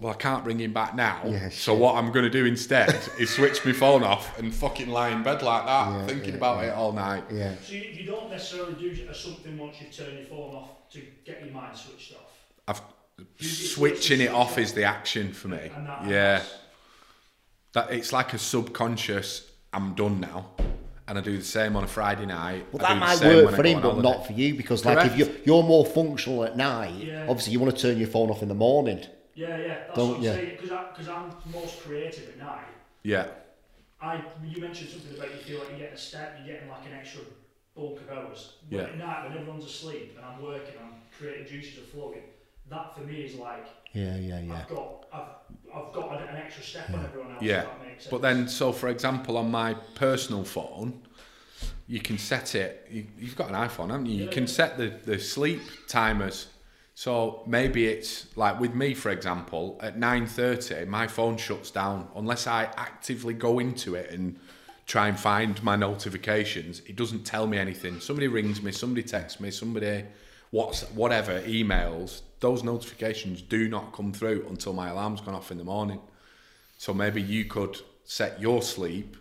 well, I can't bring him back now. Yeah, so what I'm going to do instead is switch my phone off and fucking lie in bed like that, Yeah, thinking yeah, about yeah. it all night. Yeah. So you, you don't necessarily do uh, something once you turn your phone off to get your mind switched off. I've You- you switching it off off. is the action for me. And that Yeah, helps. that it's like a subconscious. I'm done now, and I do the same on a Friday night. Well, that might work for him, but holiday. not for you because, like, if you're you're more functional at night, Yeah. obviously you want to turn your phone off in the morning. Yeah, yeah. That's Don't- what I'm yeah. saying. Because I'm most creative at night. Yeah, I you mentioned something about you feel like you're getting a step, you're getting like an extra bulk of hours. But Yeah. at night when everyone's asleep and I'm working, I'm creating juices are flowing. That for me is like Yeah, yeah, yeah. I've got I've I've got an, extra step on everyone else. Yeah, If that makes sense. But then, so for example, on my personal phone, you can set it. You, you've got an iPhone, haven't you? You Yeah, can yeah. set the, the sleep timers. So maybe it's like with me, for example, at nine thirty, my phone shuts down unless I actively go into it and try and find my notifications. It doesn't tell me anything. Somebody rings me, somebody texts me, somebody what's whatever emails. Those notifications do not come through until my alarm's gone off in the morning. So maybe you could set your sleep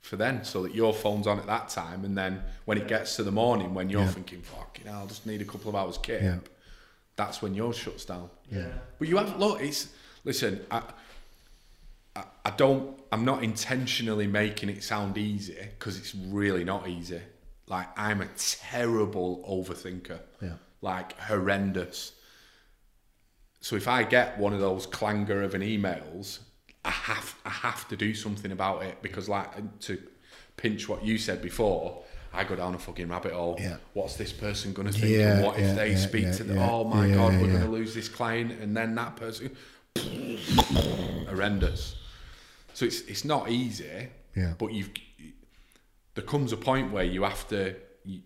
for then so that your phone's on at that time and then when it gets to the morning when you're Yeah. thinking, you know, I'll just need a couple of hours kip, Yeah. That's when yours shuts down. yeah. But you have look, it's listen, I, I I don't I'm not intentionally making it sound easy because it's really not easy. Like I'm a terrible overthinker. Yeah. Like horrendous. So if I get one of those clanger of an emails, I have I have to do something about it because like to pinch what you said before, I go down a fucking rabbit hole. Yeah. What's this person gonna think? Yeah, and what if yeah, they yeah, speak yeah, to them? yeah, oh my yeah, god, we're yeah. gonna lose this client and then that person horrendous. So it's it's not easy. Yeah. But you've there comes a point where you have to you,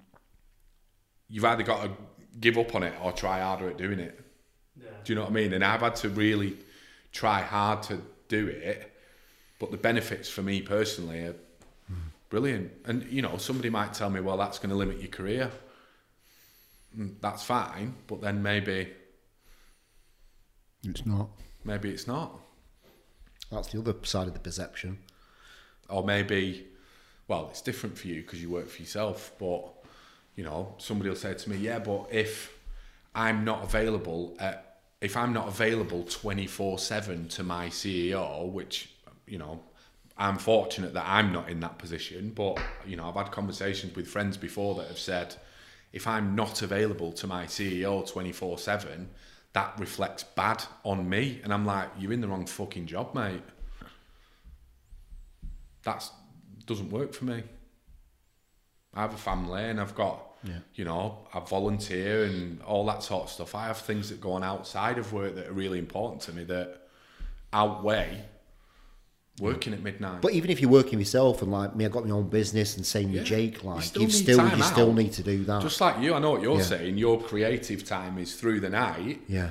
you've either got to give up on it or try harder at doing it. Yeah. Do you know what I mean? And I've had to really try hard to do it, but the benefits for me personally are brilliant. And you know, somebody might tell me, "Well, that's going to limit your career." Mm, That's fine, but then maybe It's not. maybe it's not, That's the other side of the perception. or maybe, well, it's different for you because you work for yourself. But you know, somebody will say to me, "Yeah, but if I'm not available at if I'm not available 24 7 to my CEO, which, you know, I'm fortunate that I'm not in that position, but, you know, I've had conversations with friends before that have said, if I'm not available to my CEO 24 7, that reflects bad on me. And I'm like, you're in the wrong fucking job, mate. That doesn't work for me. I have a family and I've got, Yeah. you know, I volunteer and all that sort of stuff. I have things that go on outside of work that are really important to me that outweigh working at midnight. But even if you're working yourself and like me, I've got my own business and same Yeah. with Jake, You like still you still time you still need to do that. Just like you, I know what you're Yeah. saying. Your creative time is through the night, yeah.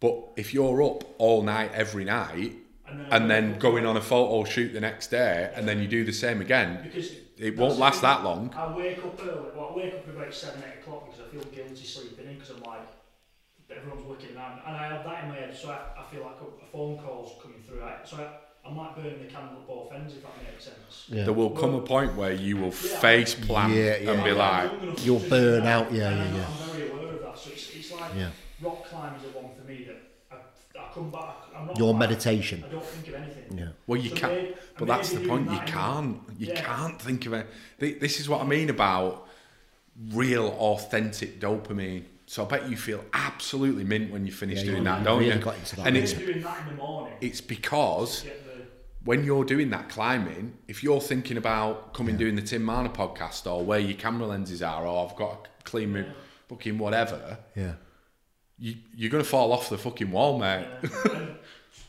but if you're up all night every night And then, and then going on a photo shoot the next day and then you do the same again, because it won't last that long. I wake up early. Well, I wake up at about seven, eight o'clock because I feel guilty sleeping in because I'm like everyone's working and, I'm, and I have that in my head, so I, I feel like a, a phone call's coming through. I, so I, I'm like burning the candle at both ends, if that makes sense. Yeah. There will come a point where you will face plant Yeah, yeah. and be I'm like, young enough to You'll do burn that, out, yeah, and yeah, I'm, yeah. I'm very aware of that. So it's, it's like Yeah. rock climbing is the one for me that I, I come back. I'm not Your like- meditation. I don't think of anything. Yeah. Well, you So can't. maybe- But that's the point. doing You can't. You Yeah. can't think of it. This is what I mean about real, authentic dopamine. So I bet you feel absolutely mint when you finish Yeah, doing you- that, you don't really you? got into that, and it's doing that in the morning. it's because Get the when you're doing that climbing, if you're thinking about coming doing the Tim Marner podcast or where your camera lenses are, or I've got a clean my fucking whatever, Yeah. you, you're gonna fall off the fucking wall, mate. And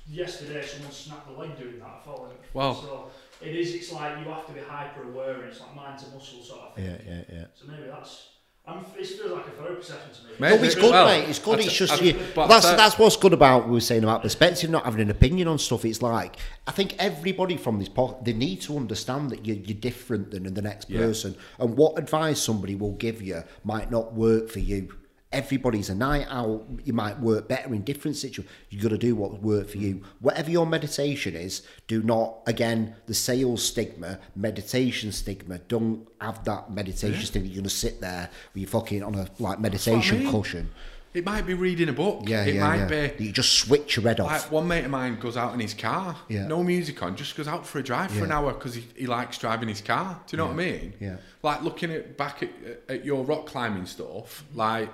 yesterday, someone snapped the leg doing that. Like, Wow. So it is. It's like you have to be hyper aware, and it's like mind to muscle sort of thing. Yeah. Yeah. Yeah. So maybe that's. I'm, it feels like a therapy session to me. Mate, No, it's good, Well, mate. It's good. It's just I- you. but that's I- that's what's good about what we were saying about perspective, not having an opinion on stuff. It's like I think everybody from this pod, they need to understand that you're, you're different than the next Yeah. person, and what advice somebody will give you might not work for you. Everybody's a night owl. You might work better in different situations. You've got to do what work for you. Whatever your meditation is, do not again the sales stigma, meditation stigma. Don't have that meditation stigma. You're gonna sit there with you fucking on a like what I meditation mean. cushion. It might be reading a book. Yeah, it yeah, might yeah. be You just switch your head off. Like one mate of mine goes out in his car, Yeah. no music on, just goes out for a drive for an hour because he, he likes driving his car. Do you know what I mean? Yeah. Like looking at back at, at your rock climbing stuff, like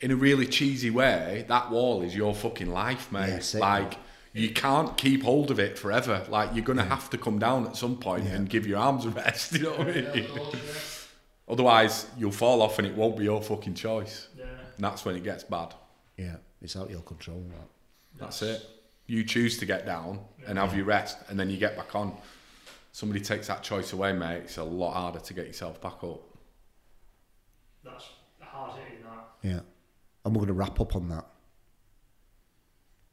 in a really cheesy way, that wall is your fucking life, mate. Yeah, sick, like you can't keep hold of it forever. Like you're gonna have to come down at some point and give your arms a rest. You know what I mean? Otherwise, you'll fall off and it won't be your fucking choice. Yeah. And that's when it gets bad. yeah, it's out of your control. That. That's it. You choose to get down and have your rest, and then you get back on. Somebody takes that choice away, mate. It's a lot harder to get yourself back up. That's hard hitting that. Yeah, and we're going to wrap up on that,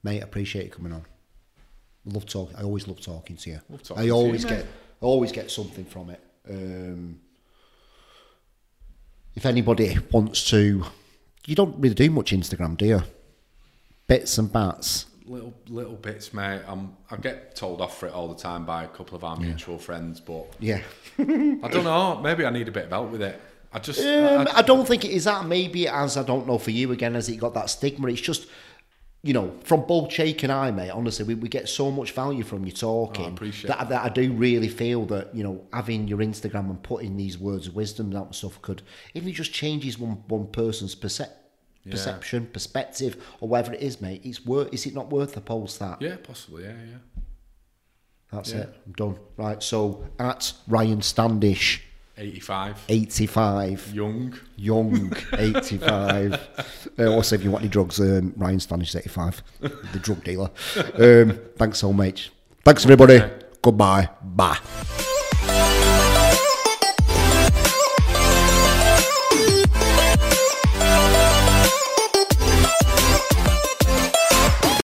mate. I appreciate you coming on. Love talking. I always love talking to you. Love talking I to you, always get, I always get something from it. Um, if anybody wants to, you don't really do much Instagram, do you? Bits and bats. Little little bits, mate. I'm, I get told off for it all the time by a couple of our mutual friends, but Yeah. I don't know. Maybe I need a bit of help with it. I just Um, I- I don't think it is that. Maybe as. I don't know for you again. as it got that stigma? It's just, you know, from both Jake and I, mate. Honestly, we, we get so much value from you talking. Oh, I appreciate that, that. I do really feel that you know having your Instagram and putting these words of wisdom out and stuff could, if it just changes one one person's percep- perception, perspective, or whatever it is, mate. It's worth. Is it not worth the post that? yeah, possibly, yeah, yeah. That's Yeah. it. I'm done. Right. So at Ryan Standish, 85, eighty five. young. Young, 85. uh, also, if you want any drugs, um, Ryan Standish, 85, the drug dealer. Um, thanks so much. Thanks, everybody. Okay. Goodbye. Bye.